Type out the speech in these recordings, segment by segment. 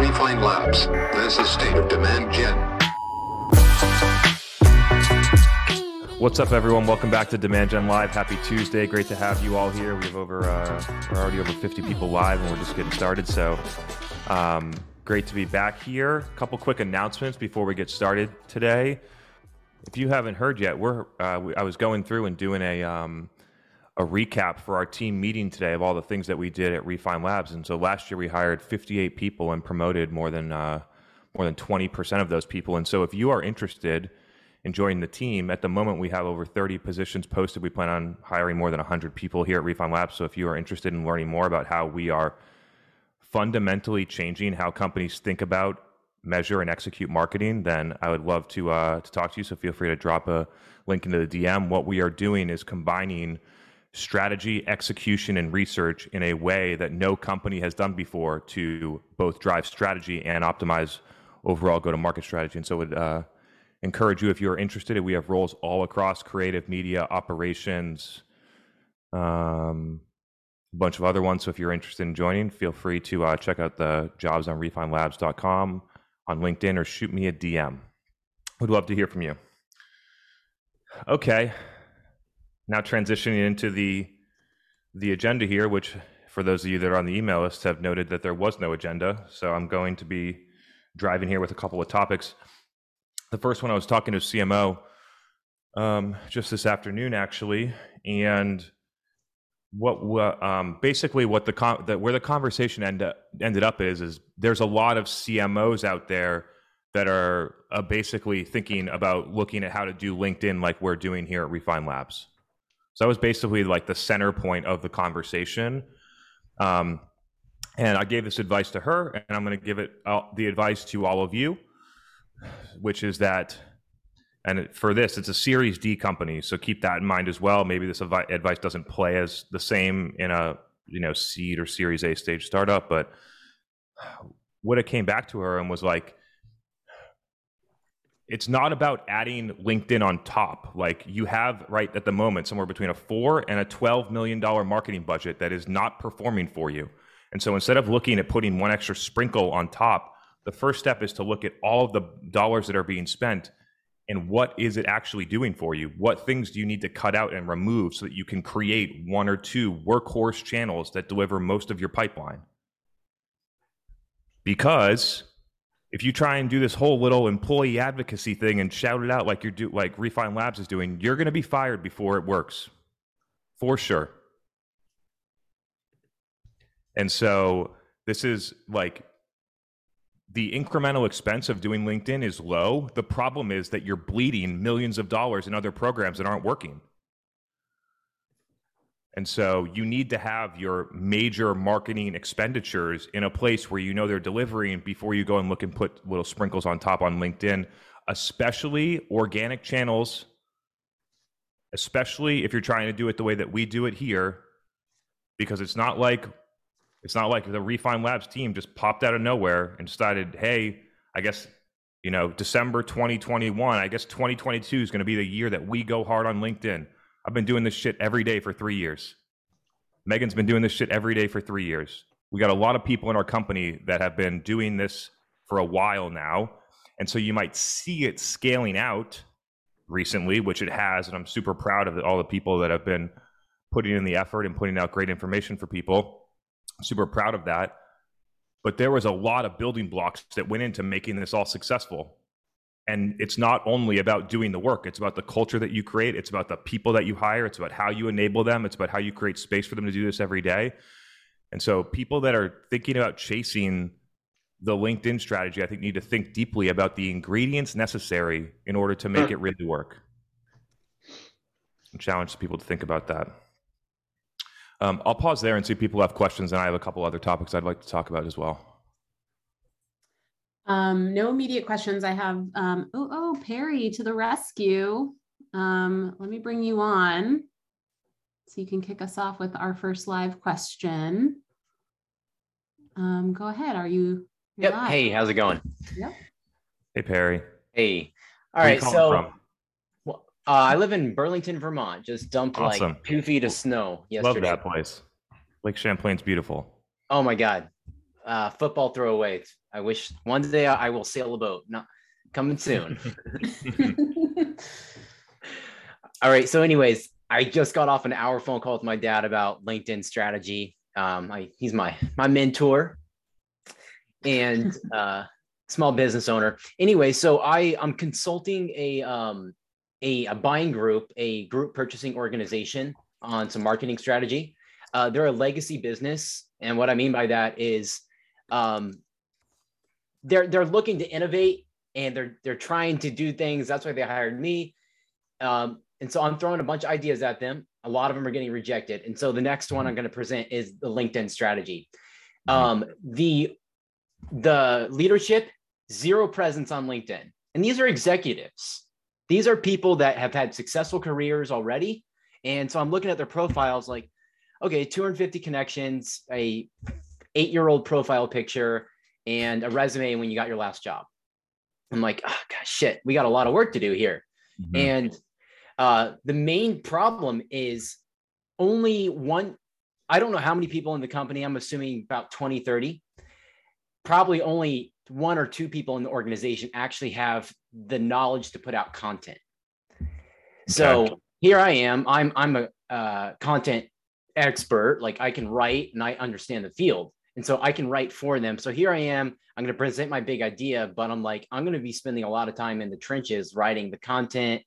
Refine Labs. This is State of Demand Gen. What's up, everyone? Welcome back to Demand Gen Live. Happy Tuesday. Great to have you all here. We have over, uh, we're already over 50 people live, and we're just getting started. So, um, great to be back here. A couple quick announcements before we get started today. If you haven't heard yet, we're uh, we, I was going through and doing a um, a recap for our team meeting today of all the things that we did at Refine Labs. And so last year we hired 58 people and promoted more than uh, more than 20% of those people. And so if you are interested in joining the team, at the moment we have over 30 positions posted. We plan on hiring more than 100 people here at Refine Labs. So if you are interested in learning more about how we are fundamentally changing how companies think about measure and execute marketing, then I would love to uh, to talk to you. So feel free to drop a link into the DM. What we are doing is combining strategy, execution, and research in a way that no company has done before to both drive strategy and optimize overall go to market strategy. And so, would uh, encourage you if you're interested. We have roles all across creative media, operations, um, a bunch of other ones. So, if you're interested in joining, feel free to uh, check out the jobs on refinelabs.com on LinkedIn or shoot me a DM. Would love to hear from you. Okay, now transitioning into the the agenda here, which for those of you that are on the email list have noted that there was no agenda. So I'm going to be driving here with a couple of topics. The first one I was talking to CMO um, just this afternoon, actually, and what um, basically what the con- that where the conversation end up, ended up is is there's a lot of CMOs out there that are uh, basically thinking about looking at how to do LinkedIn like we're doing here at Refine Labs. So that was basically like the center point of the conversation. Um, and I gave this advice to her, and I'm going to give it uh, the advice to all of you, which is that, and for this, it's a Series D company, so keep that in mind as well. Maybe this advice doesn't play as the same in a you know seed or Series A stage startup, but what it came back to her and was like, it's not about adding LinkedIn on top. Like you have right at the moment somewhere between a four and a twelve million dollar marketing budget that is not performing for you. And so instead of looking at putting one extra sprinkle on top, the first step is to look at all of the dollars that are being spent and what is it actually doing for you? What things do you need to cut out and remove so that you can create one or two workhorse channels that deliver most of your pipeline? Because if you try and do this whole little employee advocacy thing and shout it out like you're do like Refine Labs is doing, you're going to be fired before it works, for sure. And so this is like the incremental expense of doing LinkedIn is low. The problem is that you're bleeding millions of dollars in other programs that aren't working. And so you need to have your major marketing expenditures in a place where you know they're delivering before you go and look and put little sprinkles on top on LinkedIn, especially organic channels, especially if you're trying to do it the way that we do it here, because it's not like it's not like the Refine Labs team just popped out of nowhere and decided, hey, I guess you know, December 2021, I guess 2022 is going to be the year that we go hard on LinkedIn. I've been doing this shit every day for three years. Megan's been doing this shit every day for three years. We got a lot of people in our company that have been doing this for a while now. And so you might see it scaling out recently, which it has. And I'm super proud of all the people that have been putting in the effort and putting out great information for people. I'm super proud of that. But there was a lot of building blocks that went into making this all successful and it's not only about doing the work. It's about the culture that you create. It's about the people that you hire. It's about how you enable them. It's about how you create space for them to do this every day. And so people that are thinking about chasing the linkedin strategy i think need to think deeply about the ingredients necessary in order to make it really work. And challenge people to think about that. Um, i'll pause there and see if people have questions and i have a couple other topics i'd like to talk about as well um, no immediate questions. I have, um, oh, oh, Perry to the rescue. Um, let me bring you on so you can kick us off with our first live question. Um, go ahead. Are you? Yep. Live? Hey, how's it going? Yep. Hey, Perry. Hey. All right. So, well, uh, I live in Burlington, Vermont. Just dumped awesome. like two feet of snow yesterday. Love that place. Lake Champlain's beautiful. Oh my God. Uh, football throwaway. I wish one day I will sail a boat. Not coming soon. All right. So, anyways, I just got off an hour phone call with my dad about LinkedIn strategy. Um, I, he's my my mentor and uh, small business owner. Anyway, so I I'm consulting a um a, a buying group, a group purchasing organization on some marketing strategy. Uh, they're a legacy business, and what I mean by that is um, they're they're looking to innovate and they're they're trying to do things. That's why they hired me. Um, and so I'm throwing a bunch of ideas at them. A lot of them are getting rejected. And so the next one I'm going to present is the LinkedIn strategy. Mm-hmm. Um, the the leadership zero presence on LinkedIn, and these are executives. These are people that have had successful careers already. And so I'm looking at their profiles like, okay, 250 connections, a eight year old profile picture, and a resume when you got your last job. I'm like, oh, gosh, shit, we got a lot of work to do here. Mm-hmm. And uh, the main problem is only one, I don't know how many people in the company, I'm assuming about 20, 30, probably only one or two people in the organization actually have the knowledge to put out content. Okay. So here I am, I'm, I'm a uh, content expert, like I can write and I understand the field. And so I can write for them. So here I am. I'm going to present my big idea, but I'm like, I'm going to be spending a lot of time in the trenches writing the content.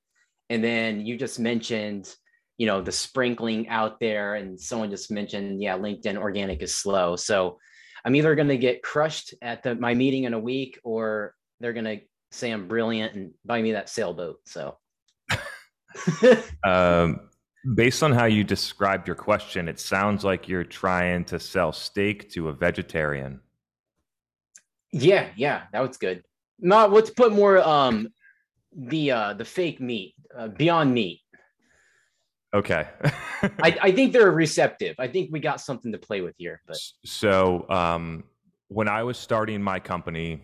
And then you just mentioned, you know, the sprinkling out there. And someone just mentioned, yeah, LinkedIn organic is slow. So I'm either going to get crushed at the, my meeting in a week or they're going to say I'm brilliant and buy me that sailboat. So. um, Based on how you described your question, it sounds like you're trying to sell steak to a vegetarian. Yeah, yeah, that was good. Not let's put more um the uh the fake meat, uh, beyond meat. Okay. I, I think they're receptive. I think we got something to play with here. But so um when I was starting my company,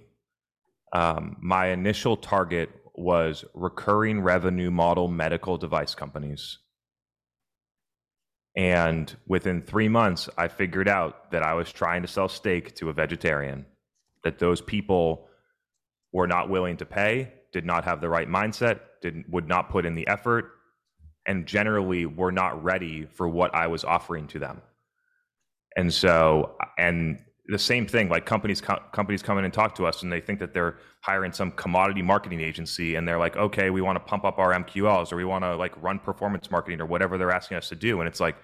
um, my initial target was recurring revenue model medical device companies. And within three months, I figured out that I was trying to sell steak to a vegetarian, that those people were not willing to pay, did not have the right mindset, didn't would not put in the effort, and generally were not ready for what I was offering to them. And so, and the same thing, like companies co- companies come in and talk to us, and they think that they're hiring some commodity marketing agency, and they're like, okay, we want to pump up our MQLs, or we want to like run performance marketing, or whatever they're asking us to do, and it's like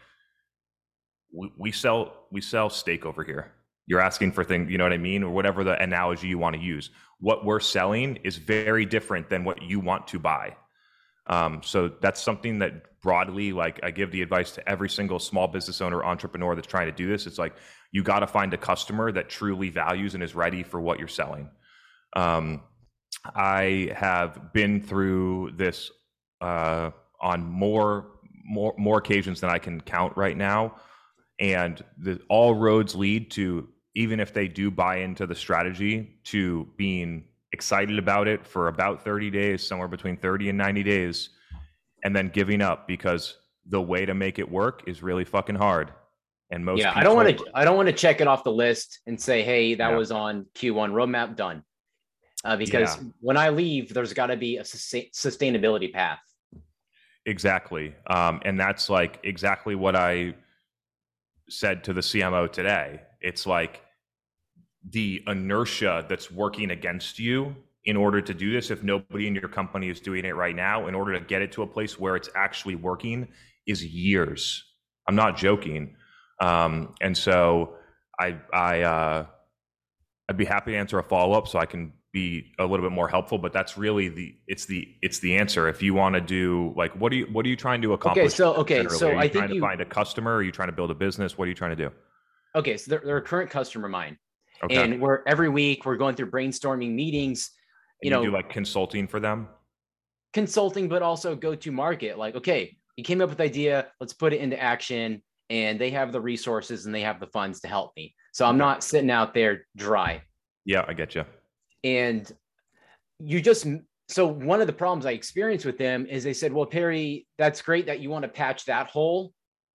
we, we sell we sell steak over here. You're asking for things, you know what I mean, or whatever the analogy you want to use. What we're selling is very different than what you want to buy. Um, so that's something that broadly, like I give the advice to every single small business owner, entrepreneur that's trying to do this. It's like you got to find a customer that truly values and is ready for what you're selling. Um, I have been through this uh, on more more more occasions than I can count right now and the, all roads lead to even if they do buy into the strategy to being excited about it for about 30 days somewhere between 30 and 90 days and then giving up because the way to make it work is really fucking hard and most yeah i don't want to i don't want to check it off the list and say hey that yeah. was on q1 roadmap done uh, because yeah. when i leave there's got to be a sustainability path exactly um, and that's like exactly what i said to the CMO today. It's like the inertia that's working against you in order to do this if nobody in your company is doing it right now in order to get it to a place where it's actually working is years. I'm not joking. Um, and so i i uh, i'd be happy to answer a follow-up so i can be a little bit more helpful but that's really the it's the it's the answer. If you want to do like what are you what are you trying to accomplish okay so okay generally? so are you i trying think to find a customer? Are you trying to build a business? What are you trying to do? Okay so they're, they're a current customer of mine okay. and we're every week we're going through brainstorming meetings you, you know do like consulting for them? Consulting but also go to market. Like okay you came up with idea let's put it into action and they have the resources and they have the funds to help me. So i'm not sitting out there dry. Yeah i get you and you just so one of the problems I experienced with them is they said, "Well, Perry, that's great that you want to patch that hole,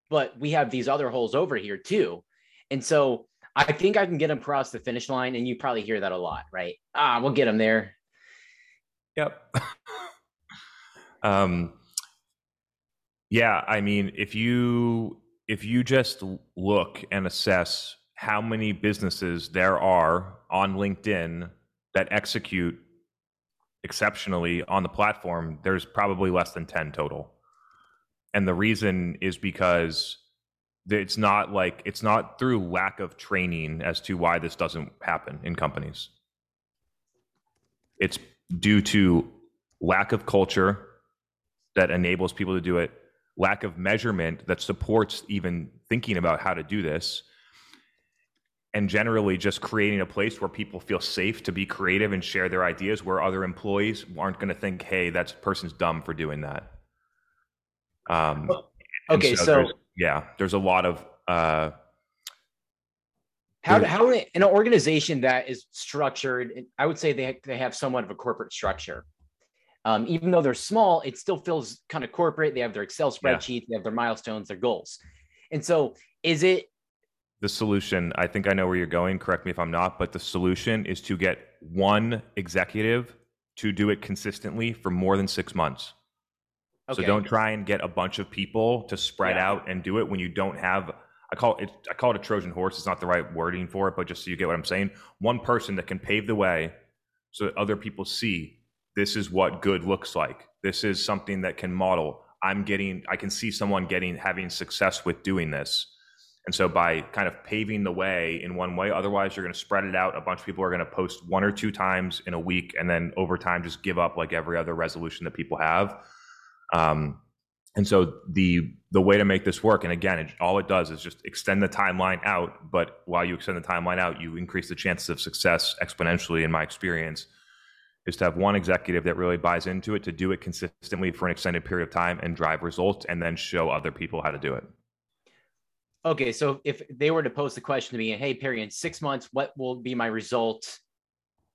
but we have these other holes over here too." And so I think I can get him across the finish line, and you probably hear that a lot, right? Ah, we'll get him there. Yep. um, yeah, I mean, if you if you just look and assess how many businesses there are on LinkedIn that execute exceptionally on the platform, there's probably less than 10 total. And the reason is because it's not like it's not through lack of training as to why this doesn't happen in companies. It's due to lack of culture that enables people to do it, lack of measurement that supports even thinking about how to do this, and generally just creating a place where people feel safe to be creative and share their ideas where other employees aren't going to think, hey, that person's dumb for doing that. Um, okay, so, yeah, there's a lot of. Uh, how, how in an organization that is structured, I would say they, they have somewhat of a corporate structure. Um, even though they're small, it still feels kind of corporate. They have their Excel spreadsheet, yeah. they have their milestones, their goals. And so, is it the solution? I think I know where you're going. Correct me if I'm not, but the solution is to get one executive to do it consistently for more than six months. Okay. So don't try and get a bunch of people to spread yeah. out and do it when you don't have. I call it. I call it a Trojan horse. It's not the right wording for it, but just so you get what I'm saying, one person that can pave the way, so that other people see this is what good looks like. This is something that can model. I'm getting. I can see someone getting having success with doing this. And so by kind of paving the way in one way, otherwise you're going to spread it out. A bunch of people are going to post one or two times in a week, and then over time just give up like every other resolution that people have. Um, and so the the way to make this work, and again, it, all it does is just extend the timeline out. But while you extend the timeline out, you increase the chances of success exponentially. In my experience, is to have one executive that really buys into it, to do it consistently for an extended period of time, and drive results, and then show other people how to do it. Okay, so if they were to pose the question to me, "Hey Perry, in six months, what will be my result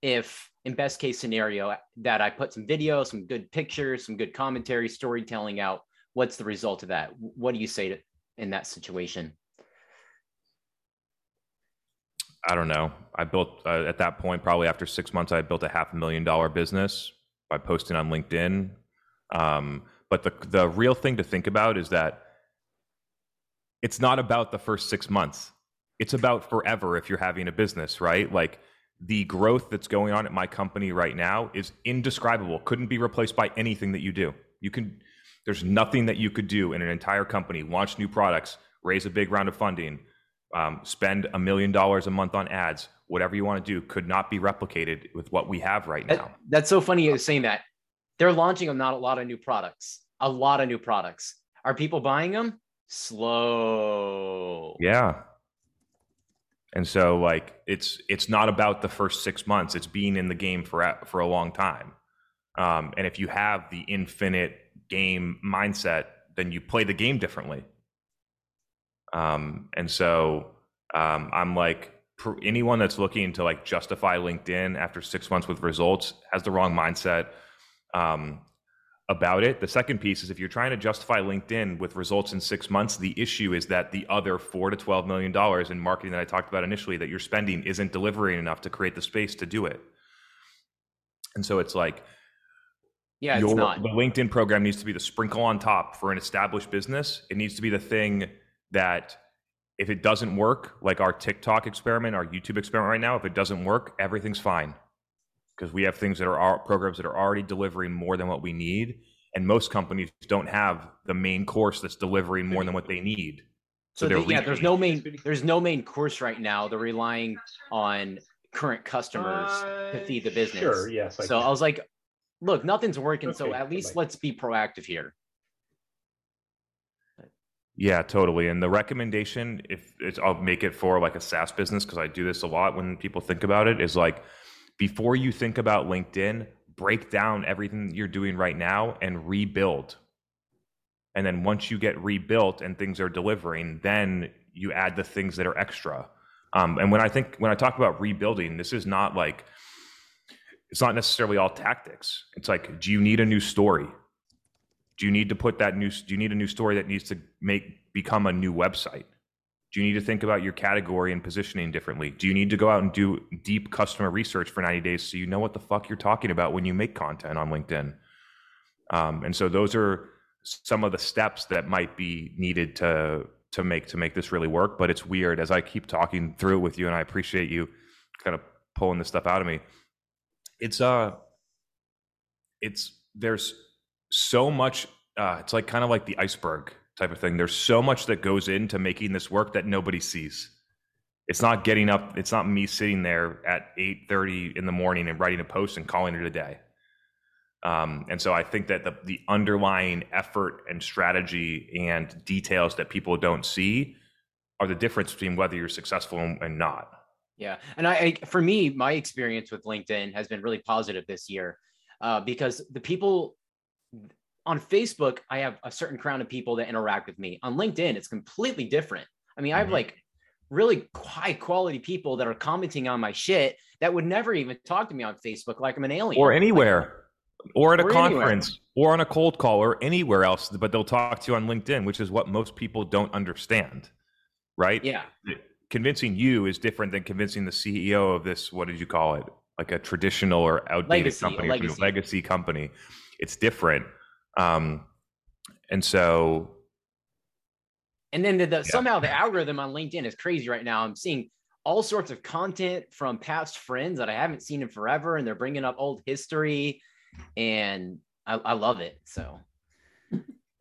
if in best case scenario that I put some video, some good pictures, some good commentary, storytelling out, what's the result of that? What do you say to, in that situation? I don't know. I built uh, at that point, probably after six months, I built a half a million dollar business by posting on LinkedIn. Um, but the the real thing to think about is that it's not about the first six months. It's about forever if you're having a business, right? Like the growth that's going on at my company right now is indescribable. Couldn't be replaced by anything that you do. You can there's nothing that you could do in an entire company, launch new products, raise a big round of funding, um, spend a million dollars a month on ads, whatever you want to do, could not be replicated with what we have right now. That, that's so funny you saying that. They're launching a not a lot of new products, a lot of new products. Are people buying them? Slow. Yeah. And so like it's it's not about the first six months. It's being in the game for for a long time. Um, and if you have the infinite game mindset, then you play the game differently. Um, and so um, I'm like anyone that's looking to like justify LinkedIn after six months with results has the wrong mindset. Um, about it. The second piece is if you're trying to justify LinkedIn with results in six months, the issue is that the other four to twelve million dollars in marketing that I talked about initially that you're spending isn't delivering enough to create the space to do it. And so it's like, yeah, your, not. The LinkedIn program needs to be the sprinkle on top for an established business. It needs to be the thing that if it doesn't work, like our TikTok experiment, our YouTube experiment right now, if it doesn't work, everything's fine because we have things that are programs that are already delivering more than what we need and most companies don't have the main course that's delivering more than what they need. So, so yeah there's no main there's no main course right now. They're relying on current customers uh, to feed the business. sure yes I so can. i was like look nothing's working okay, so at least let's be proactive here. Yeah, totally. And the recommendation, if it's, I'll make it for like a SaaS business because I do this a lot when people think about it, is like before you think about LinkedIn, break down everything you're doing right now and rebuild. And then once you get rebuilt and things are delivering, then you add the things that are extra. Um, and when I think when I talk about rebuilding, this is not like it's not necessarily all tactics. It's like, do you need a new story? Do you need to put that new? Do you need a new story that needs to make become a new website? Do you need to think about your category and positioning differently? Do you need to go out and do deep customer research for 90 days so you know what the fuck you're talking about when you make content on LinkedIn? Um, and so those are some of the steps that might be needed to to make to make this really work. But it's weird as I keep talking through it with you, and I appreciate you kind of pulling this stuff out of me. It's uh, it's there's so much. Uh, it's like kind of like the iceberg type of thing. There's so much that goes into making this work that nobody sees. It's not getting up. It's not me sitting there at eight thirty in the morning and writing a post and calling it a day. Um, and so I think that the, the underlying effort and strategy and details that people don't see are the difference between whether you're successful and not. Yeah, and I, I, for me, my experience with LinkedIn has been really positive this year uh, because the people on Facebook, I have a certain crowd of people that interact with me. On LinkedIn, it's completely different. I mean, I have mm-hmm. like really high quality people that are commenting on my shit that would never even talk to me on Facebook like I'm an alien or anywhere. Like, or at a or conference anywhere. or on a cold call or anywhere else, but they'll talk to you on LinkedIn, which is what most people don't understand. Right? Yeah. Convincing you is different than convincing the CEO of this, what did you call it? Like a traditional or outdated legacy, company, legacy. legacy company. It's different. Um, and so and then the, the yeah. somehow the algorithm on LinkedIn is crazy right now. I'm seeing all sorts of content from past friends that I haven't seen in forever, and they're bringing up old history and I, I love it. So,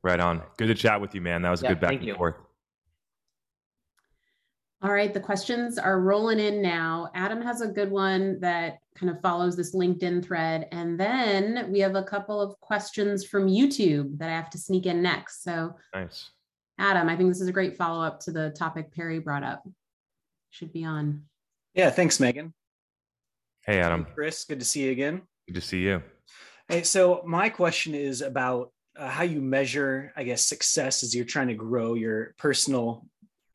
right on. Good to chat with you, man. That was a yeah, good back and you. forth. All right, the questions are rolling in now. Adam has a good one that kind of follows this LinkedIn thread. And then we have a couple of questions from YouTube that I have to sneak in next. So, nice. Adam, I think this is a great follow up to the topic Perry brought up. Should be on. Yeah, thanks, Megan. Hey, Adam. Chris, good to see you again. Good to see you. Hey, so my question is about uh, how you measure, I guess, success as you're trying to grow your personal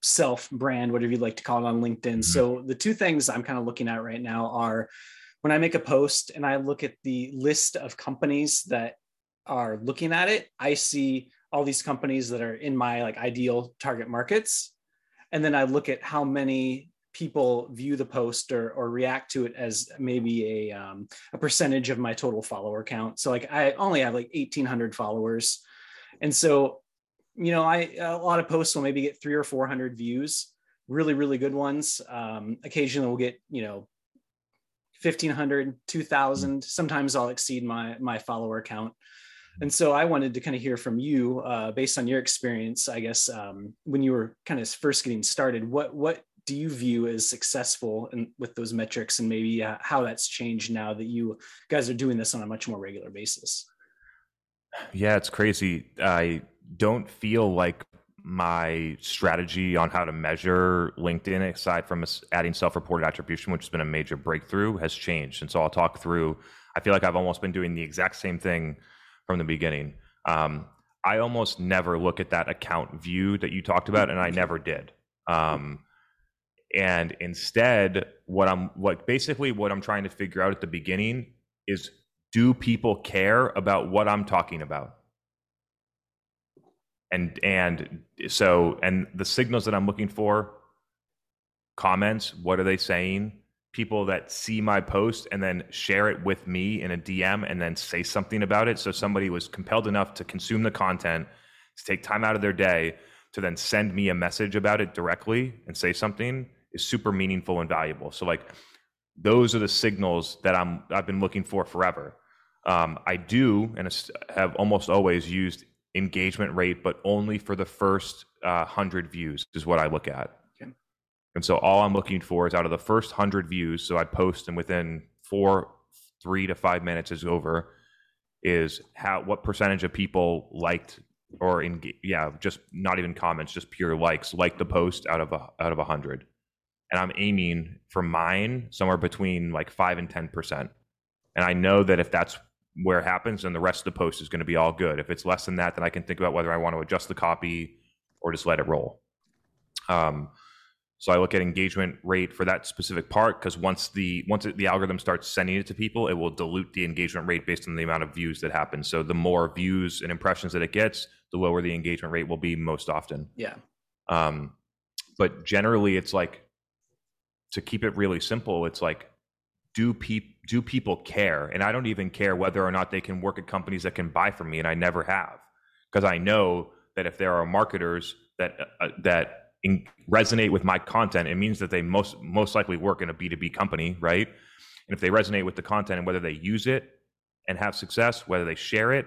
self brand, whatever you'd like to call it on LinkedIn. Mm-hmm. So the two things I'm kind of looking at right now are when I make a post and I look at the list of companies that are looking at it, I see all these companies that are in my like ideal target markets. And then I look at how many people view the post or, or react to it as maybe a, um, a percentage of my total follower count. So like I only have like 1800 followers. And so, you know, I, a lot of posts will maybe get three or 400 views, really, really good ones. Um, occasionally we'll get, you know, 1500, 2000. Sometimes I'll exceed my, my follower count. And so I wanted to kind of hear from you, uh, based on your experience, I guess, um, when you were kind of first getting started, what what do you view as successful and with those metrics and maybe uh, how that's changed now that you guys are doing this on a much more regular basis yeah it's crazy i don't feel like my strategy on how to measure linkedin aside from adding self-reported attribution which has been a major breakthrough has changed. And so i'll talk through i feel like i've almost been doing the exact same thing from the beginning. Um, i almost never look at that account view that you talked about and i never did. Um, and instead what i'm what basically what i'm trying to figure out at the beginning is do people care about what i'm talking about and and so and the signals that i'm looking for comments what are they saying people that see my post and then share it with me in a dm and then say something about it so somebody was compelled enough to consume the content to take time out of their day to then send me a message about it directly and say something is super meaningful and valuable. So like those are the signals that I'm I've been looking for forever. Um, I do and have almost always used engagement rate, but only for the first uh, hundred views is what I look at. Okay. And so all I'm looking for is out of the first hundred views. So I post and within four, three to five minutes is over. Is how what percentage of people liked or in yeah just not even comments just pure likes like the post out of a out of a hundred and I'm aiming for mine somewhere between like five and ten percent. And I know that if that's where it happens, and the rest of the post is going to be all good. If it's less than that, then I can think about whether I want to adjust the copy or just let it roll. Um, so I look at engagement rate for that specific part because once the once the algorithm starts sending it to people, it will dilute the engagement rate based on the amount of views that happen. So the more views and impressions that it gets, the lower the engagement rate will be most often. Yeah. Um, but generally it's like to keep it really simple it's like do people do people care? And i don't even care whether or not they can work at companies that can buy from me and i never have. Because i know that if there are marketers that uh, that in, resonate with my content it means that they most most likely work in a b2b company right? And if they resonate with the content and whether they use it and have success whether they share it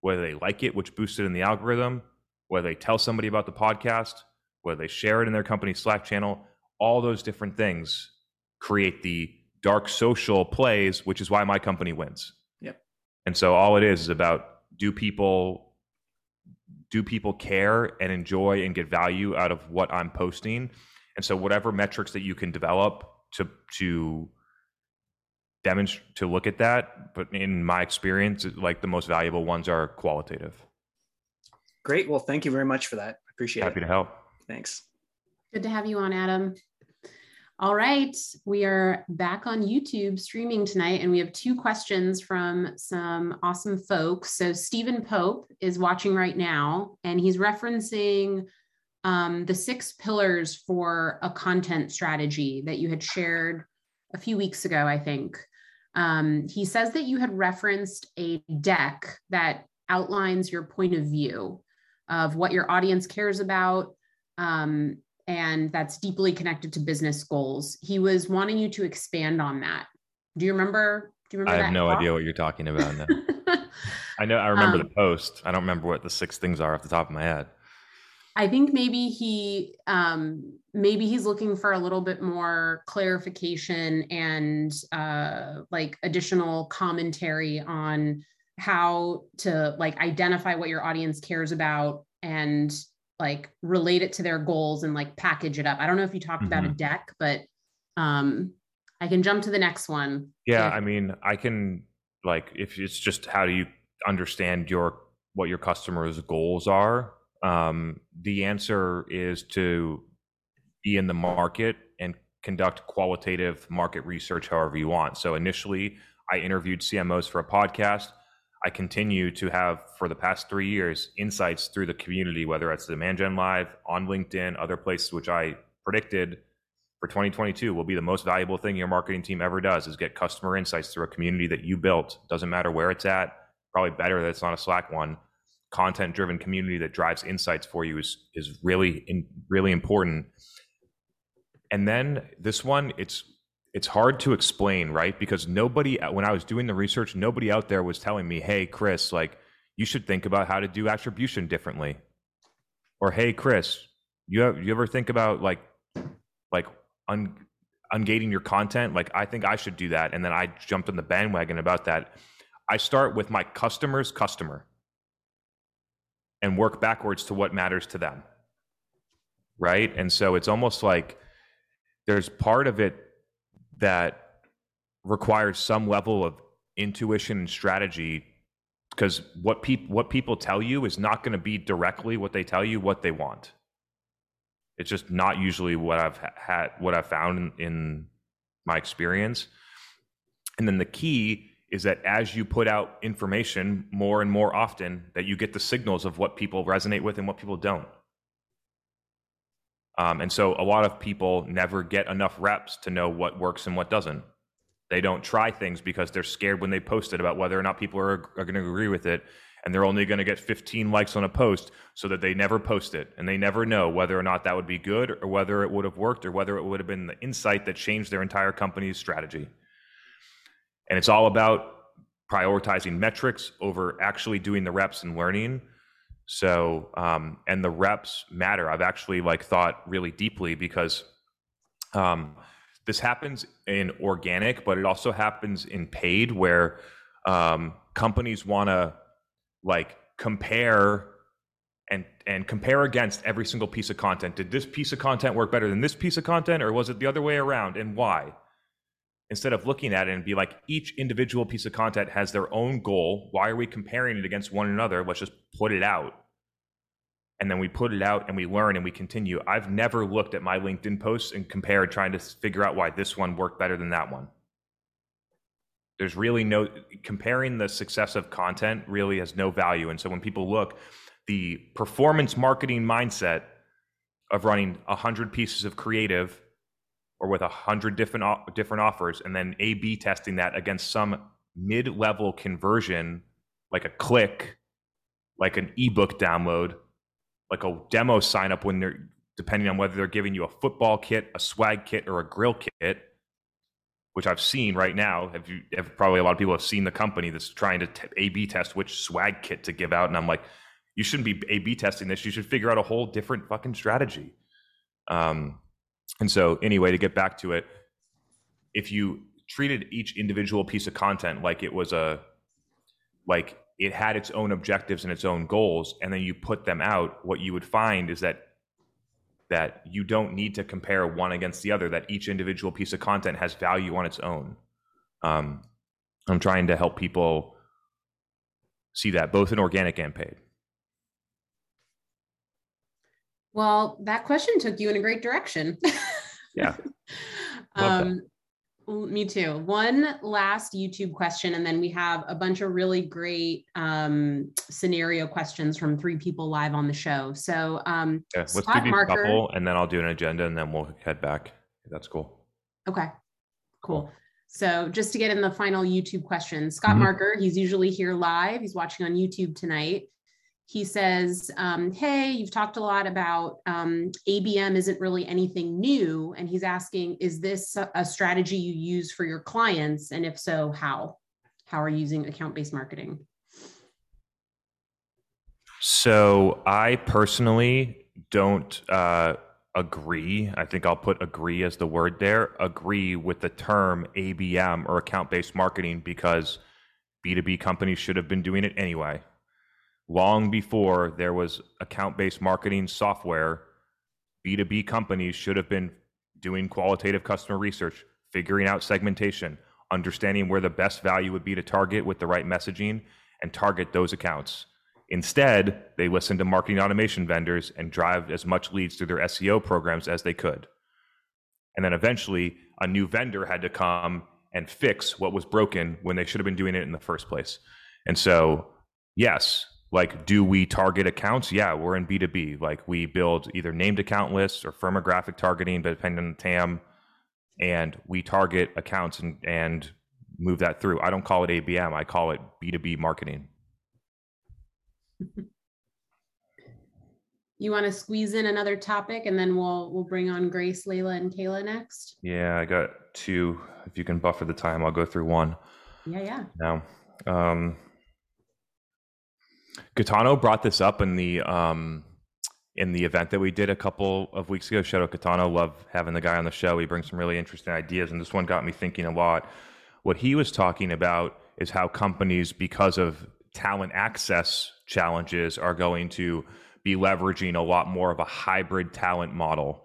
whether they like it which boosted in the algorithm whether they tell somebody about the podcast whether they share it in their company slack channel all those different things create the dark social plays, which is why my company wins. Yep. And so all it is is about do people do people care and enjoy and get value out of what I'm posting? And so whatever metrics that you can develop to to demonstrate to look at that, but in my experience, like the most valuable ones are qualitative. Great. Well, thank you very much for that. Appreciate Happy it. Happy to help. Thanks. Good to have you on, Adam. All right, we are back on YouTube streaming tonight, and we have two questions from some awesome folks. So, Stephen Pope is watching right now, and he's referencing um, the six pillars for a content strategy that you had shared a few weeks ago, I think. Um, he says that you had referenced a deck that outlines your point of view of what your audience cares about um, and that's deeply connected to business goals. He was wanting you to expand on that. Do you remember? Do you remember? I have no talk? idea what you're talking about now. I know I remember um, the post. I don't remember what the six things are off the top of my head. I think maybe he um, maybe he's looking for a little bit more clarification and uh, like additional commentary on how to like identify what your audience cares about and like relate it to their goals and like package it up. I don't know if you talked mm-hmm. about a mm-hmm. deck, but um I can jump to the next one. Yeah, if- I mean, I can like if it's just how do you understand your what your customers' goals are? Um the answer is to be in the market and conduct qualitative market research however you want. So initially, I interviewed CMOs for a podcast I continue to have for the past three years insights through the community, whether it's Demand Gen Live, on LinkedIn, other places, which I predicted for 2022 will be the most valuable thing your marketing team ever does is get customer insights through a community that you built. Doesn't matter where it's at, probably better that it's not a Slack one. Content driven community that drives insights for you is is really in, really important. And then this one, it's it's hard to explain, right? Because nobody, when I was doing the research, nobody out there was telling me, hey, Chris, like, you should think about how to do attribution differently. Or, hey, Chris, you, have, you ever think about like, like, un, ungating your content? Like, I think I should do that. And then I jumped on the bandwagon about that. I start with my customer's customer and work backwards to what matters to them. Right. And so it's almost like there's part of it that requires some level of intuition and strategy because what people what people tell you is not going to be directly what they tell you what they want. It's just not usually what i've had what i've found in, in my experience. And then the key is that as you put out information more and more often that you get the signals of what people resonate with and what people don't um, and so a lot of people never get enough reps to know what works and what doesn't. They don't try things because they're scared when they post it about whether or not people are, are going to agree with it. And they're only going to get 15 likes on a post so that they never post it. And they never know whether or not that would be good or whether it would have worked or whether it would have been the insight that changed their entire company's strategy. And it's all about prioritizing metrics over actually doing the reps and learning so, um, and the reps matter. I've actually like thought really deeply because um, this happens in organic, but it also happens in paid where um, companies want to like compare and and compare against every single piece of content. Did this piece of content work better than this piece of content, or was it the other way around, and why? Instead of looking at it and be like, each individual piece of content has their own goal. Why are we comparing it against one another? Let's just put it out and then we put it out and we learn and we continue. I've never looked at my LinkedIn posts and compared trying to figure out why this one worked better than that one. There's really no comparing the success of content really has no value. And so when people look, the performance marketing mindset of running a hundred pieces of creative or with a hundred different different offers and then A B testing that against some mid level conversion like a click, like an ebook download, like a demo sign up when they're depending on whether they're giving you a football kit, a swag kit, or a grill kit, which I've seen right now. Have you? Have probably a lot of people have seen the company that's trying to t- A/B test which swag kit to give out, and I'm like, you shouldn't be A/B testing this. You should figure out a whole different fucking strategy. Um, and so anyway, to get back to it, if you treated each individual piece of content like it was a like it had its own objectives and its own goals and then you put them out what you would find is that that you don't need to compare one against the other that each individual piece of content has value on its own. Um, i'm trying to help people see that both in organic and paid Well, that question took you in a great direction. Yeah. Um, me too. One last YouTube question, and then we have a bunch of really great um, scenario questions from three people live on the show. So, um, yeah let's do these marker. couple and then i'll do an agenda and then we'll head back that's cool okay, cool. So, just to get in the final YouTube question, Scott Mhm. Marker, he's usually here live. He's watching on YouTube tonight. He says, um, Hey, you've talked a lot about um, ABM isn't really anything new. And he's asking, Is this a- strategy you use for your clients? And if so, how? How are you using account based marketing? So I personally don't uh, agree. I think I'll put agree as the word there. Agree with the term ABM or account based marketing because B2B companies should have been doing it anyway. Long before there was account based marketing software, B2B companies should have been doing qualitative customer research, figuring out segmentation, understanding where the best value would be to target with the right messaging and target those accounts. Instead, they listened to marketing automation vendors and drive as much leads through their SEO programs as they could. And then eventually, a new vendor had to come and fix what was broken when they should have been doing it in the first place. And so, yes, like, do we target accounts? Yeah, we're in B2B. Like, we build either named account lists or firmographic targeting, but depending on the TAM, and we target accounts and, and move that through. I don't call it ABM, I call it B2B marketing. You want to squeeze in another topic and then we'll we'll bring on Grace, Layla, and Kayla next? Yeah, I got two. If you can buffer the time, I'll go through one Yeah, yeah. now. Um, Gaetano brought this up in the um, in the event that we did a couple of weeks ago. Shout out Gaetano. Love having the guy on the show. He brings some really interesting ideas, and this one got me thinking a lot. What he was talking about is how companies, because of talent access challenges, are going to be leveraging a lot more of a hybrid talent model.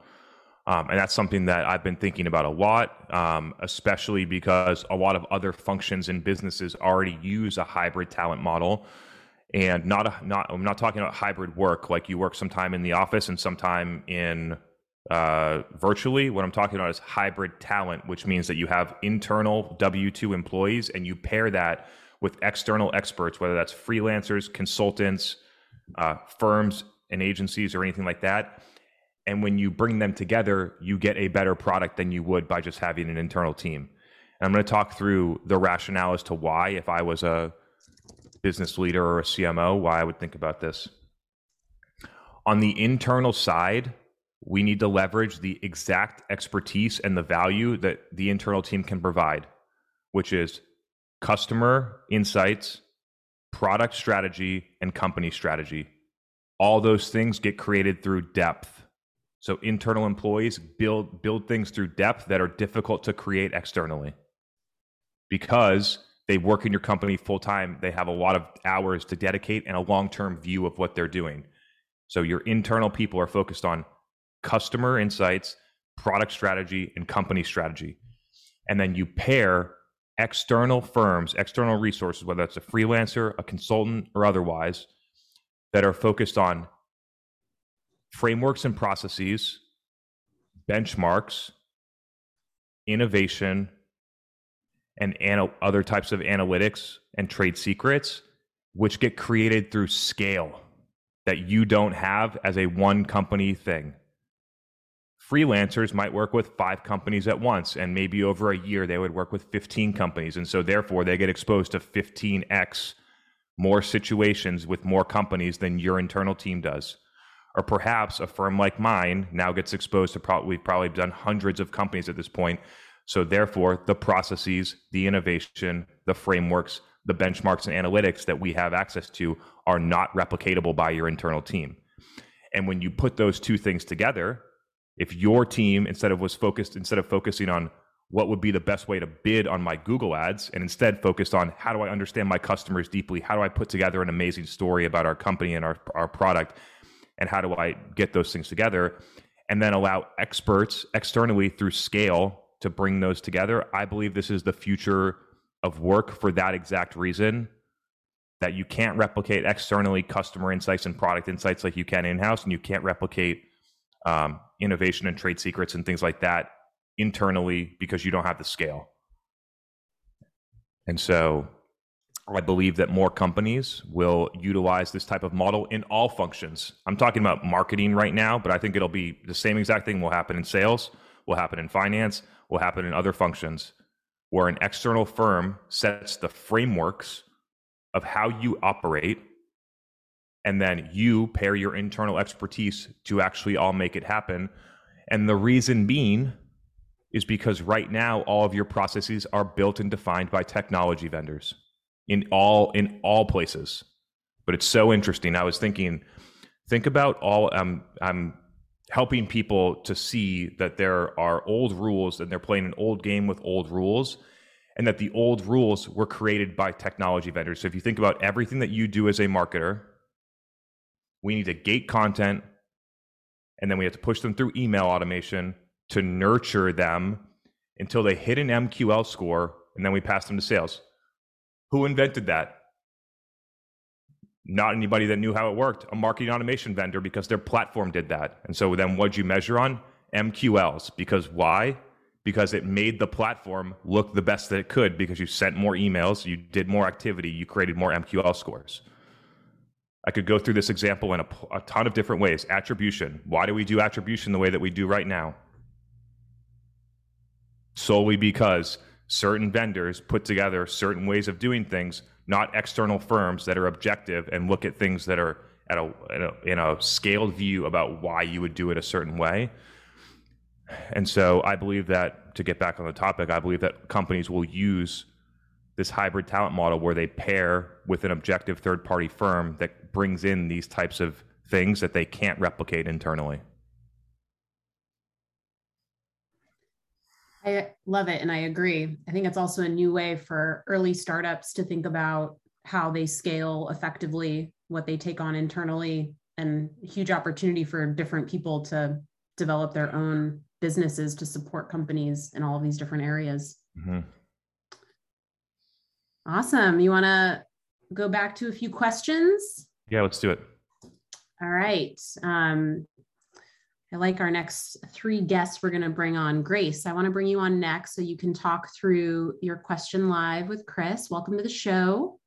Um, and that's something that I've been thinking about a lot, um, especially because a lot of other functions in businesses already use a hybrid talent model. And not a, not I'm not talking about hybrid work like you work sometime in the office and sometime in uh, virtually. What I'm talking about is hybrid talent, which means that you have internal W two employees and you pair that with external experts, whether that's freelancers, consultants, uh, firms, and agencies, or anything like that. And when you bring them together, you get a better product than you would by just having an internal team. And I'm going to talk through the rationale as to why, if I was a business leader or a CMO, why I would think about this. On the internal side, we need to leverage the exact expertise and the value that the internal team can provide, which is customer insights, product strategy, and company strategy. All those things get created through depth. So internal employees build build things through depth that are difficult to create externally. Because they work in your company full time, they have a lot of hours to dedicate and a long-term view of what they're doing. So your internal people are focused on customer insights, product strategy, and company strategy. And then you pair external firms, external resources, whether it's a freelancer, a consultant, or otherwise, that are focused on frameworks and processes, benchmarks, innovation, and other types of analytics and trade secrets, which get created through scale that you don't have as a one company thing. freelancers might work with five companies at once and maybe over a year they would work with 15 companies and so therefore they get exposed to 15x more situations with more companies than your internal team does or perhaps a firm like mine now gets exposed to probably we've probably done hundreds of companies at this point so therefore the processes the innovation the frameworks the benchmarks and analytics that we have access to are not replicatable by your internal team and when you put those two things together if your team instead of was focused instead of focusing on what would be the best way to bid on my Google ads and instead focused on how do I understand my customers deeply? How do I put together an amazing story about our company and our, our product? And how do I get those things together? And then allow experts externally through scale to bring those together. I believe this is the future of work for that exact reason that you can't replicate externally customer insights and product insights like you can in house, and you can't replicate um, innovation and trade secrets and things like that internally because you don't have the scale. And so I believe that more companies will utilize this type of model in all functions. I'm talking about marketing right now, but I think it'll be the same exact thing will happen in sales, will happen in finance, will happen in other functions where an external firm sets the frameworks of how you operate and then you pair your internal expertise to actually all make it happen. And the reason being is because right now all of your processes are built and defined by technology vendors in all in all places. But it's so interesting. I was thinking, think about all. Um, I'm I'm helping people to see that there are old rules and they're playing an old game with old rules and that the old rules were created by technology vendors. So if you think about everything that you do as a marketer, we need to gate content and then we have to push them through email automation to nurture them until they hit an MQL score and then we pass them to sales. Who invented that? Not anybody that knew how it worked, a marketing automation vendor because their platform did that. And so then what'd you measure on? MQLs. Because why? Because it made the platform look the best that it could because you sent more emails, you did more activity, you created more MQL scores. I could go through this example in a, a, ton of different ways. Attribution. Why do we do attribution the way that we do right now? Solely because certain vendors put together certain ways of doing things, not external firms that are objective and look at things that are at a, in a, in a scaled view about why you would do it a certain way. And so I believe that to get back on the topic, I believe that companies will use this hybrid talent model where they pair with an objective third party firm that brings in these types of things that they can't replicate internally. I love it and I agree. I think it's also a new way for early startups to think about how they scale effectively, what they take on internally, and huge opportunity for different people to develop their own businesses to support companies in all of these different areas. Mm-hmm. Awesome. You want to go back to a few questions? Yeah, let's do it. All right. Um, I like our next three guests we're going to bring on. Grace, I want to bring you on next so you can talk through your question live with Chris. Welcome to the show.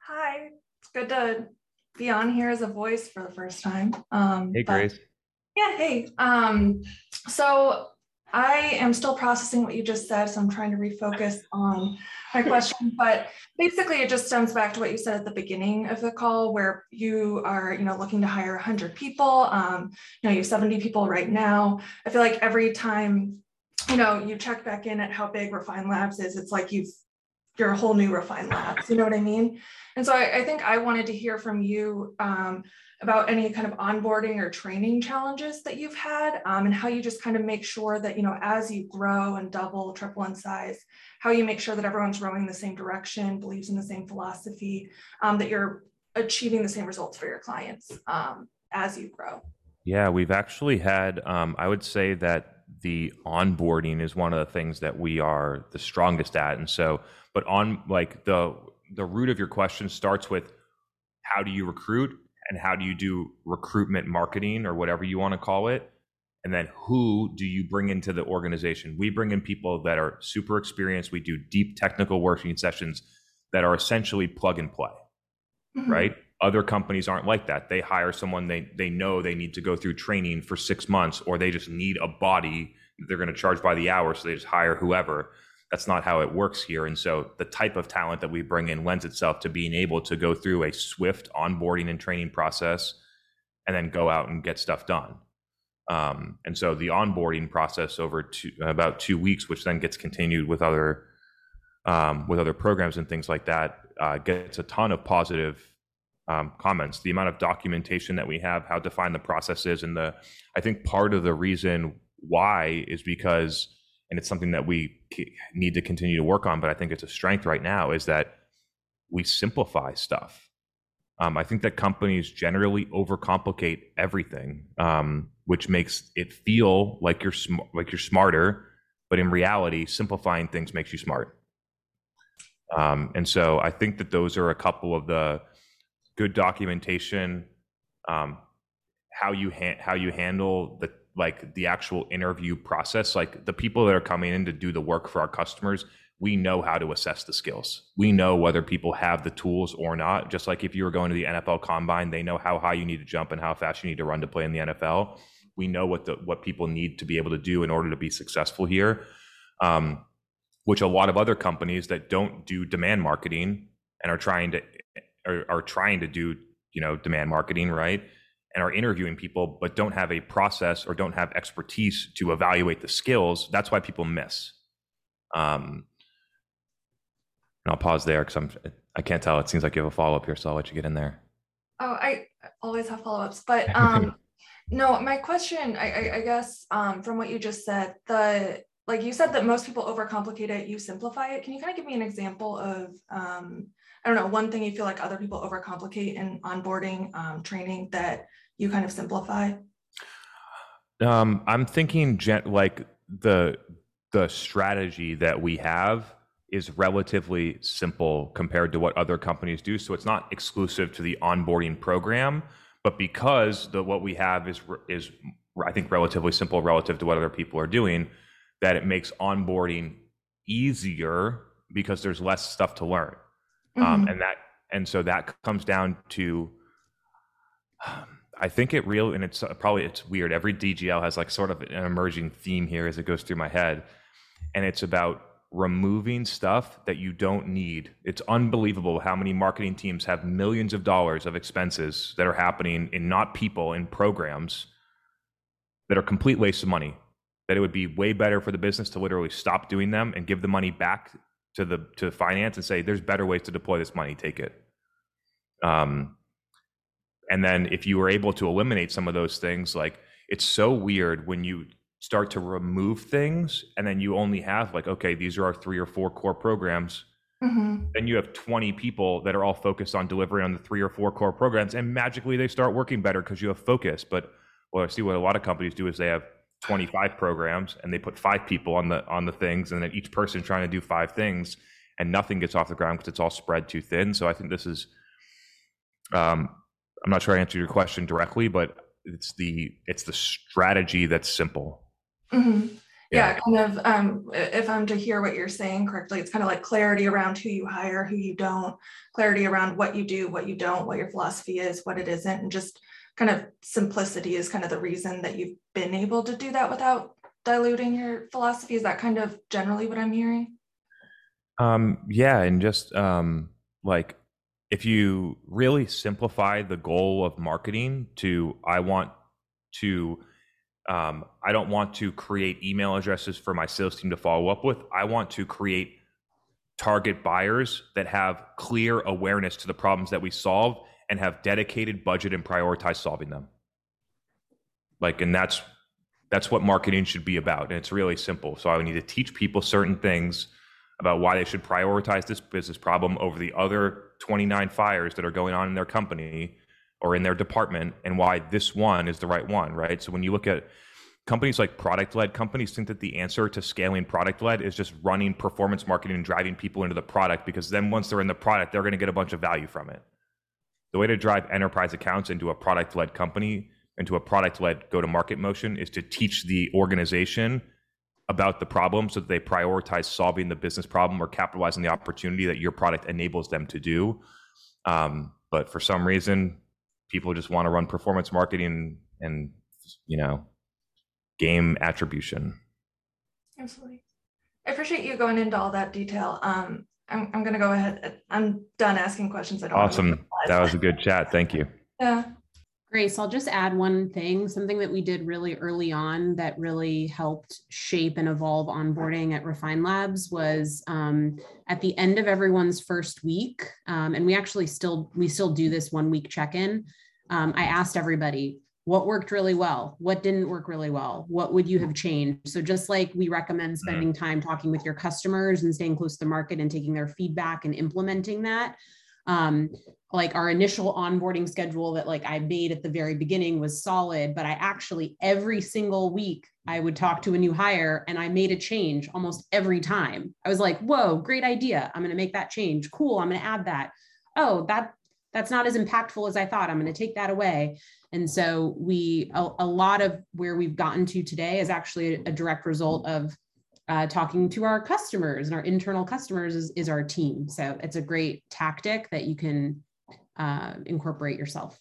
Hi, it's good to be on here as a voice for the first time. Um, hey, Grace. Yeah, hey. Um, so I am still processing what you just said, so I'm trying to refocus on my question. But basically, it just stems back to what you said at the beginning of the call, where you are, you know, looking to hire 100 people. Um, you know, you have 70 people right now. I feel like every time, you know, you check back in at how big Refine Labs is, it's like you've you're a whole new Refine Labs. You know what I mean? And so I, I think I wanted to hear from you. Um, about any kind of onboarding or training challenges that you've had um, and how you just kind of make sure that you know as you grow and double triple in size how you make sure that everyone's rowing the same direction believes in the same philosophy um, that you're achieving the same results for your clients um, as you grow yeah we've actually had um, i would say that the onboarding is one of the things that we are the strongest at. And so but on like the the root of your question starts with how do you recruit and how do you do recruitment marketing or whatever you want to call it? And then who do you bring into the organization? We bring in people that are super experienced. We do deep technical working sessions that are essentially plug and play mm-hmm. right Other companies aren't like that. They hire someone they they know they need to go through training for six months, or they just need a body they're going to charge by the hour, so they just hire whoever. That's not how it works here. And so the type of talent that we bring in lends itself to being able to go through a swift onboarding and training process and then go out and get stuff done. Um, and so the onboarding process over two, about two weeks, which then gets continued with other um, with other programs and things like that, uh, gets a ton of positive um, comments. The amount of documentation that we have, how defined the process is, and the I think part of the reason why is because, and it's something that we need to continue to work on, but I think it's a strength right now is that we simplify stuff. Um, I think that companies generally overcomplicate everything, um, which makes it feel like you're sm- like you're smarter, but in reality, simplifying things makes you smart. Um, and so I think that those are a couple of the good documentation, um, how you ha- how you handle the like the actual interview process. Like the people that are coming in to do the work for our customers, we know how to assess the skills. We know whether people have the tools or not. Just like if you were going to the NFL combine, they know how high you need to jump and how fast you need to run to play in the NFL. We know what the what people need to be able to do in order to be successful here. Um, which a lot of other companies that don't do demand marketing and are trying to are, are trying to do you know demand marketing right and are interviewing people but don't have a process or don't have expertise to evaluate the skills that's why people miss. Um, and i'll pause there because i'm i can't tell. It seems like you have a follow-up here so i'll let you get in there. Oh i always have follow-ups but um no my question i i, I guess um from what you just said the like you said that most people overcomplicate it you simplify it. Can you kind of give me an example of um I don't know, one thing you feel like other people overcomplicate in onboarding um, training that you kind of simplify? Um, I'm thinking gen- like the the strategy that we have is relatively simple compared to what other companies do. So it's not exclusive to the onboarding program, but because the what we have is is I think relatively simple relative to what other people are doing, that it makes onboarding easier because there's less stuff to learn mm-hmm. um, and that and so that comes down to i think it real and it's uh, probably it's weird. Every dgl has like sort of an emerging theme here as it goes through my head. And it's about removing stuff that you don't need. It's unbelievable how many marketing teams have millions of dollars of expenses that are happening in not people in programs that are complete waste of money. That it would be way better for the business to literally stop doing them and give the money back to the to finance and say there's better ways to deploy this money take it. Um and then if you were able to eliminate some of those things like it's so weird when you start to remove things and then you only have like okay these are our three or four core programs. Mm-hmm. then you have 20 people that are all focused on delivering on the three or four core programs and magically they start working better because you have focus. But well i see what a lot of companies do is they have 25 programs and they put five people on the on the things and then each person trying to do five things and nothing gets off the ground because it's all spread too thin so i think this is um, i'm not sure i answered your question directly but it's the it's the strategy that's simple mm-hmm. yeah. yeah. kind of um, if i'm to hear what you're saying correctly it's kind of like clarity around who you hire who you don't clarity around what you do what you don't what your philosophy is what it isn't and just kind of simplicity is kind of the reason that you've been able to do that without diluting your philosophy? Is that kind of generally what i'm hearing? Um yeah and just um like if you really simplify the goal of marketing to i want to um, i don't want to create email addresses for my sales team to follow up with. I want to create target buyers that have clear awareness to the problems that we solve and have dedicated budget and prioritize solving them. Like, and that's that's what marketing should be about. And it's really simple. So I need to teach people certain things about why they should prioritize this business problem over the other 29 fires that are going on in their company or in their department and why this one is the right one, right? So when you look at companies like product led companies think that the answer to scaling product led is just running performance marketing and driving people into the product because then once they're in the product, they're going to get a bunch of value from it the way to drive enterprise accounts into a product led company into a product led go to market motion is to teach the organization about the problem so that they prioritize solving the business problem or capitalizing the opportunity that your product enables them to do um, but for some reason, people just want to run performance marketing and you know game attribution. Absolutely. I appreciate you going into all that detail. Um, I'm, I'm going to go ahead. I'm done asking questions. I don't awesome. That was a good chat. Thank you. Yeah. Grace, I'll just add one thing, something that we did really early on that really helped shape and evolve onboarding at Refine Labs was um, at the end of everyone's first week, um, and we actually still we still do this one week check-in. Um, I asked everybody what worked really well, what didn't work really well, what would you have changed. So just like we recommend Mm-hmm. spending time talking with your customers and staying close to the market and taking their feedback and implementing that. Um, like our initial onboarding schedule that like I made at the very beginning was solid, but I actually every single week I would talk to a new hire and I made a change almost every time. I was like, whoa, great idea. I'm going to make that change. Cool. I'm going to add that. Oh, that that's not as impactful as I thought. I'm going to take that away. And so we a, a lot of where we've gotten to today is actually a, a direct result of uh, talking to our customers and our internal customers is, is our team. So it's a great tactic that you can uh, incorporate yourself.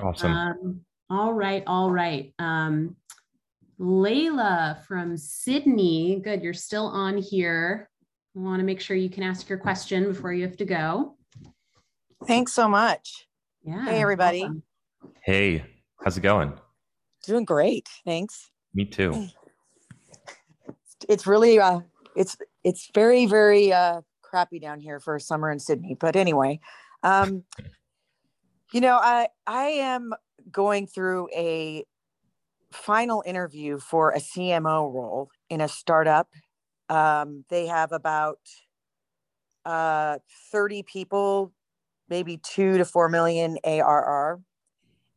Awesome. Um, all right, all right. Um, Layla from Sydney, good, you're still on here. I want to make sure you can ask your question before you have to go. Thanks so much. Yeah. Hey, everybody. welcome. hey, how's it going? Doing great. Thanks. Me too. It's really uh it's it's very very uh crappy down here for summer in Sydney. But anyway, um you know, I I am going through a final interview for a CMO role in a startup. Um they have about uh 30 people, maybe 2 to 4 million ARR.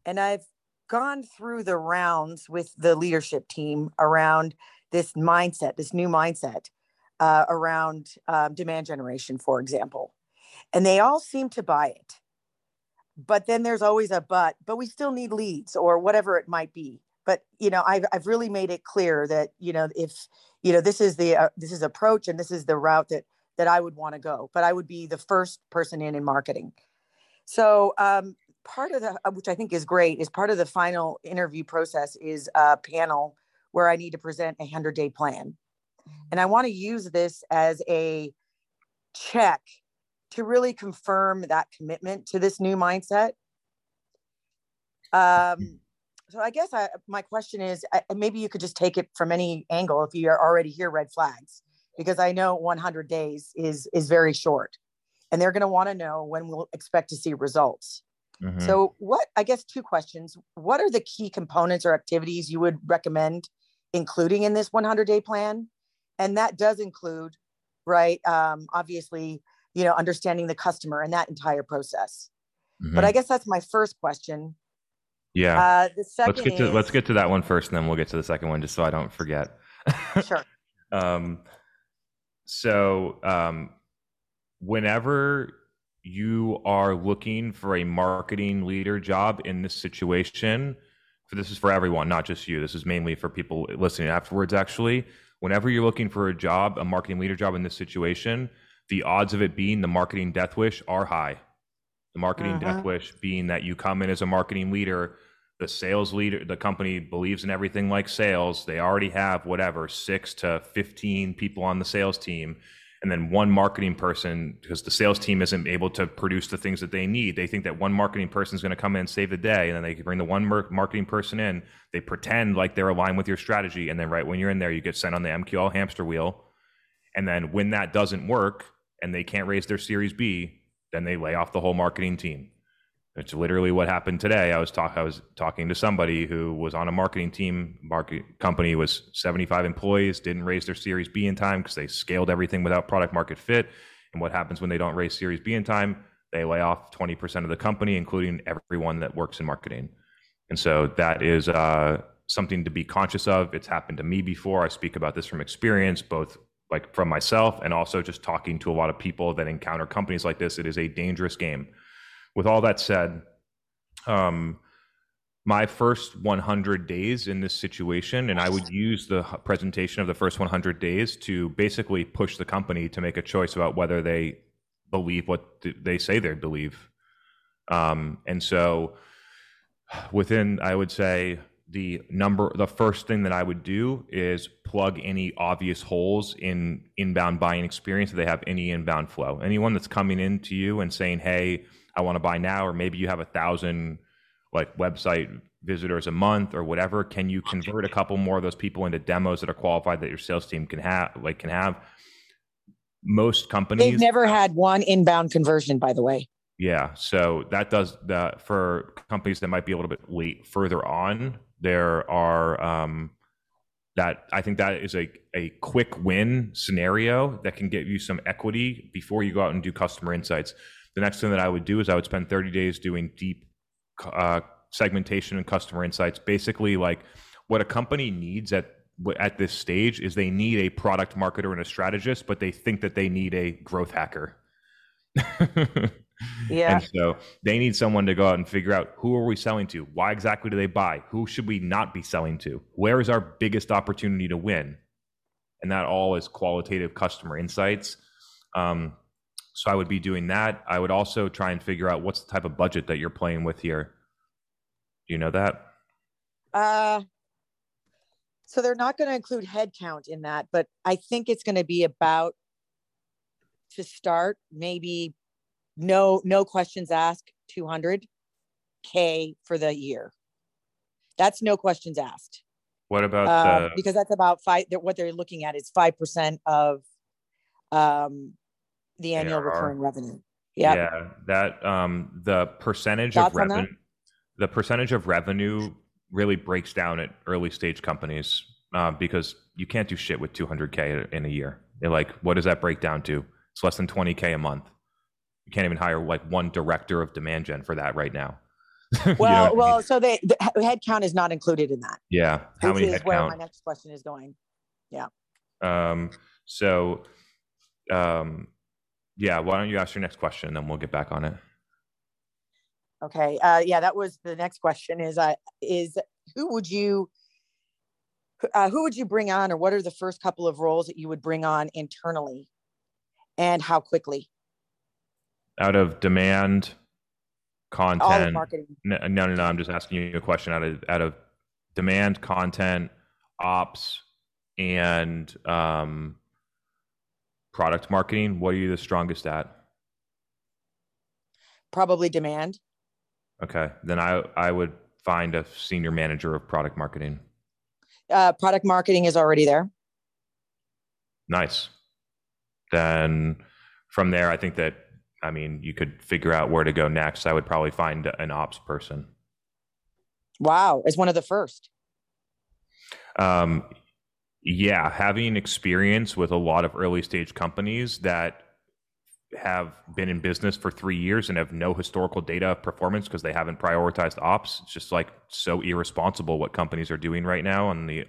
And I've gone through the rounds with the leadership team around this mindset, this new mindset uh, around um, demand generation, for example. And they all seem to buy it. But then there's always a but, but we still need leads or whatever it might be. But you know, I've I've really made it clear that you know if you know this is the uh, this is approach and this is the route that that I would want to go. But I would be the first person in in marketing. So um, part of the uh, which i think is great is part of the final interview process is a panel where i need to present a 100 day plan and i want to use this as a check to really confirm that commitment to this new mindset um, so i guess I, my question is I, maybe you could just take it from any angle if you are already here red flags because i know 100 days is is very short and they're going to want to know when we'll expect to see results Mhm. so, what I guess two questions. What are the key components or activities you would recommend including in this 100 day plan? And that does include, right? Um, obviously, you know, understanding the customer and that entire process. But Mhm. I guess that's my first question. Yeah. Uh, the 2nd let's get to is, let's get to that one first, and then we'll get to the second one, just so I don't forget. sure. um, so, um, whenever you are looking for a marketing leader job in this situation, for this is for everyone, not just you. This is mainly for people listening afterwards. Actually, whenever you're looking for a job, a marketing leader job in this situation, the odds of it being the marketing death wish are high. The marketing death Uh-huh. wish being that you come in as a marketing leader, the sales leader, the company believes in everything like sales. They already have whatever six to 15 people on the sales team, and then one marketing person because the sales team isn't able to produce the things that they need. They think that one marketing person is going to come in and save the day, and then they bring the one marketing person in. They pretend like they're aligned with your strategy, and then right when you're in there, you get sent on the MQL hamster wheel. And then when that doesn't work and they can't raise their Series B, then they lay off the whole marketing team. It's literally what happened today. I was talk I was talking to somebody who was on a marketing team. Market company was 75 employees, didn't raise their Series B in time because they scaled everything without product market fit. And what happens when they don't raise Series B in time? They lay off 20% of the company, including everyone that works in marketing. And so that is uh, something to be conscious of. It's happened to me before. I speak about this from experience, both like from myself and also just talking to a lot of people that encounter companies like this. It is a dangerous game. With all that said, um, my first 100 days in this situation, and I would use the presentation of the first 100 days to basically push the company to make a choice about whether they believe what they say they believe. Um, and so within, I would say the number, the first thing that I would do is plug any obvious holes in inbound buying experience. If they have any inbound flow, anyone that's coming in to you and saying, Hey, I want to buy now, or maybe you have a thousand like website visitors a month or whatever can you convert a couple more of those people into demos that are qualified that your sales team can have like can have most companies They've never had one inbound conversion, by the way. yeah so that does that for companies that might be a little bit late further on there are um that i think that is a, a quick win scenario that can get you some equity before you go out and do customer insights the next thing that i would do is i would spend 30 days doing deep uh, segmentation and customer insights. Basically, like what a company needs at at this stage is they need a product marketer and a strategist, but they think that they need a growth hacker. Yeah. And so they need someone to go out and figure out who are we selling to? Why exactly do they buy? Who should we not be selling to? Where is our biggest opportunity to win? And that all is qualitative customer insights. Um, so I would be doing that. I would also try and figure out what's the type of budget that you're playing with here. Do you know that? Uh, so they're not going to include headcount in that, but I think it's going to be about to start maybe no no questions asked 200k for the year. That's no questions asked What about uh, the because that's about five. What they're looking at is five percent of um, the annual ARR. recurring revenue. Yeah. Yeah, that um the percentage Thoughts of revenue the percentage of revenue really breaks down at early stage companies uh, because you can't do shit with 200k in a year. They're like, what does that break down to? It's less than 20k a month. You can't even hire like one director of demand gen for that right now. You know Well, I well, mean? so they, the headcount is not included in that. yeah. How many is where my next question is going. Yeah. Um, so, um, yeah. Why don't you ask your next question, and then we'll get back on it. Okay. Uh, yeah, that was the next question. Is uh, is who would you uh, who would you bring on, or what are the first couple of roles that you would bring on internally, and how quickly? Out of demand, content. marketing. No, no, no, no. I'm just asking you a question out of out of demand, content, ops, and um, product marketing. What are you the strongest at? Probably demand. Okay, then I I would find a senior manager of product marketing. Uh, product marketing is already there. Nice. Then from there, I think that I mean you could figure out where to go next. I would probably find an ops person. Wow, as one of the first. Um, yeah, having experience with a lot of early stage companies that have been in business for three years and have no historical data of performance because they haven't prioritized ops. It's just like so irresponsible what companies are doing right now on the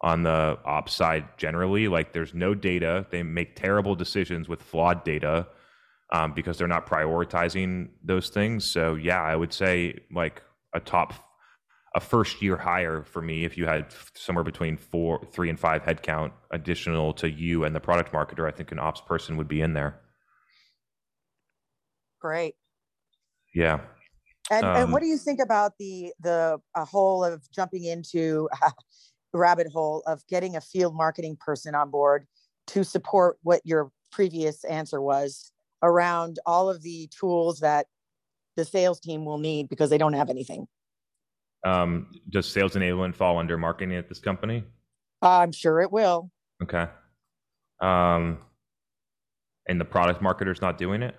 on the ops side generally. Like there's no data. They make terrible decisions with flawed data um, because they're not prioritizing those things. So yeah, I would say like a top a first year hire for me if you had somewhere between four three and five headcount additional to you and the product marketer i think an ops person would be in there Great. yeah And, and Um, what do you think about the the whole of jumping into rabbit hole of getting a field marketing person on board to support what your previous answer was around all of the tools that the sales team will need because they don't have anything. Um, does sales enablement fall under marketing at this company I'm sure it will. okay um, and the product marketer's not doing it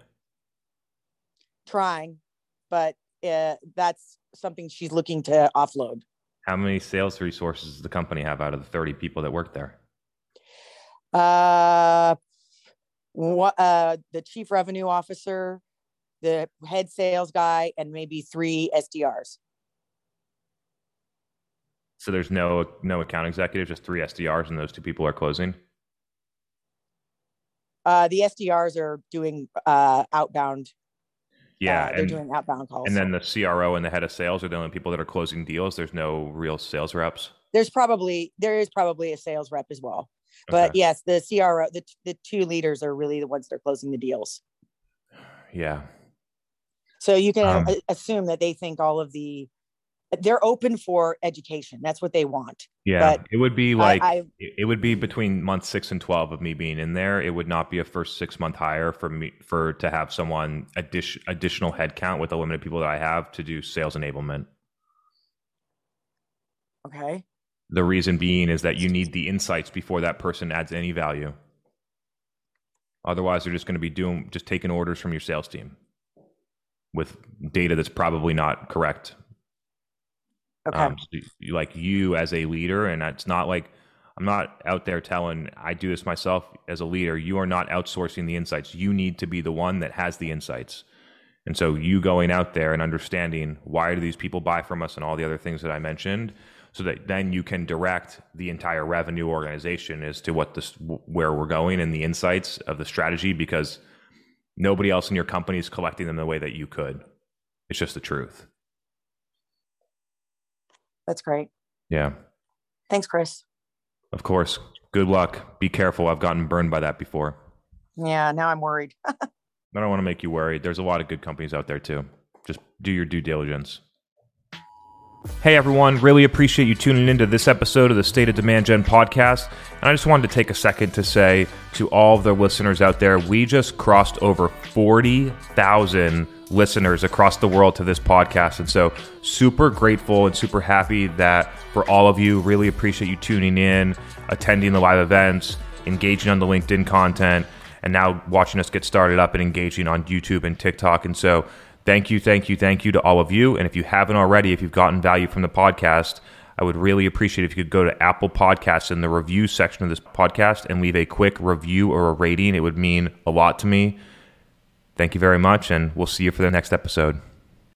Trying, but uh, that's something she's looking to offload. how many sales resources does the company have out of the 30 people that work there Uh, what, uh, the chief revenue officer, the head sales guy, and maybe three SDRs. So there's no no account executive just three sdrs and those two people are closing Uh, the SDRs are doing uh, outbound. yeah uh, they're and, doing outbound calls. and then the cro and the head of sales are the only people that are closing deals there's no real sales reps there's probably there is probably a sales rep as well. But Okay. yes, the CRO, the the two leaders are really the ones that are closing the deals. Yeah. So you can Um, assume that they think all of the they're open for education. That's what they want. Yeah. But it would be like I, it it would be between month six and twelve of me being in there. It would not be a first six month hire for me for to have someone addition, additional headcount with the limited people that I have to do sales enablement. okay. The reason being is that you need the insights before that person adds any value. Otherwise, they're just going to be doing just taking orders from your sales team with data that's probably not correct. Okay. Um, so you- like you as a leader, and it's not like I'm not out there telling I do this myself as a leader. You are not outsourcing the insights. You need to be the one that has the insights. And so you going out there and understanding why do these people buy from us and all the other things that I mentioned, so that then you can direct the entire revenue organization as to what this where we're going and the insights of the strategy because nobody else in your company is collecting them the way that you could. It's just the truth. That's great. Yeah. Thanks, Chris. Of course. Good luck. Be careful. I've gotten burned by that before. Yeah, now I'm worried. I don't want to make you worried. There's a lot of good companies out there too. Just do your due diligence. Hey everyone, really appreciate you tuning into this episode of the State of Demand Gen podcast. And I just wanted to take a second to say to all of the listeners out there, we just crossed over 40,000 listeners across the world to this podcast. And so, super grateful and super happy that for all of you, really appreciate you tuning in, attending the live events, engaging on the LinkedIn content, and now watching us get started up and engaging on YouTube and TikTok. And so, thank you, thank you, thank you to all of you. And if you haven't already, if you've gotten value from the podcast, I would really appreciate if you could go to Apple Podcasts in the review section of this podcast and leave a quick review or a rating. It would mean a lot to me. Thank you very much, and we'll see you for the next episode.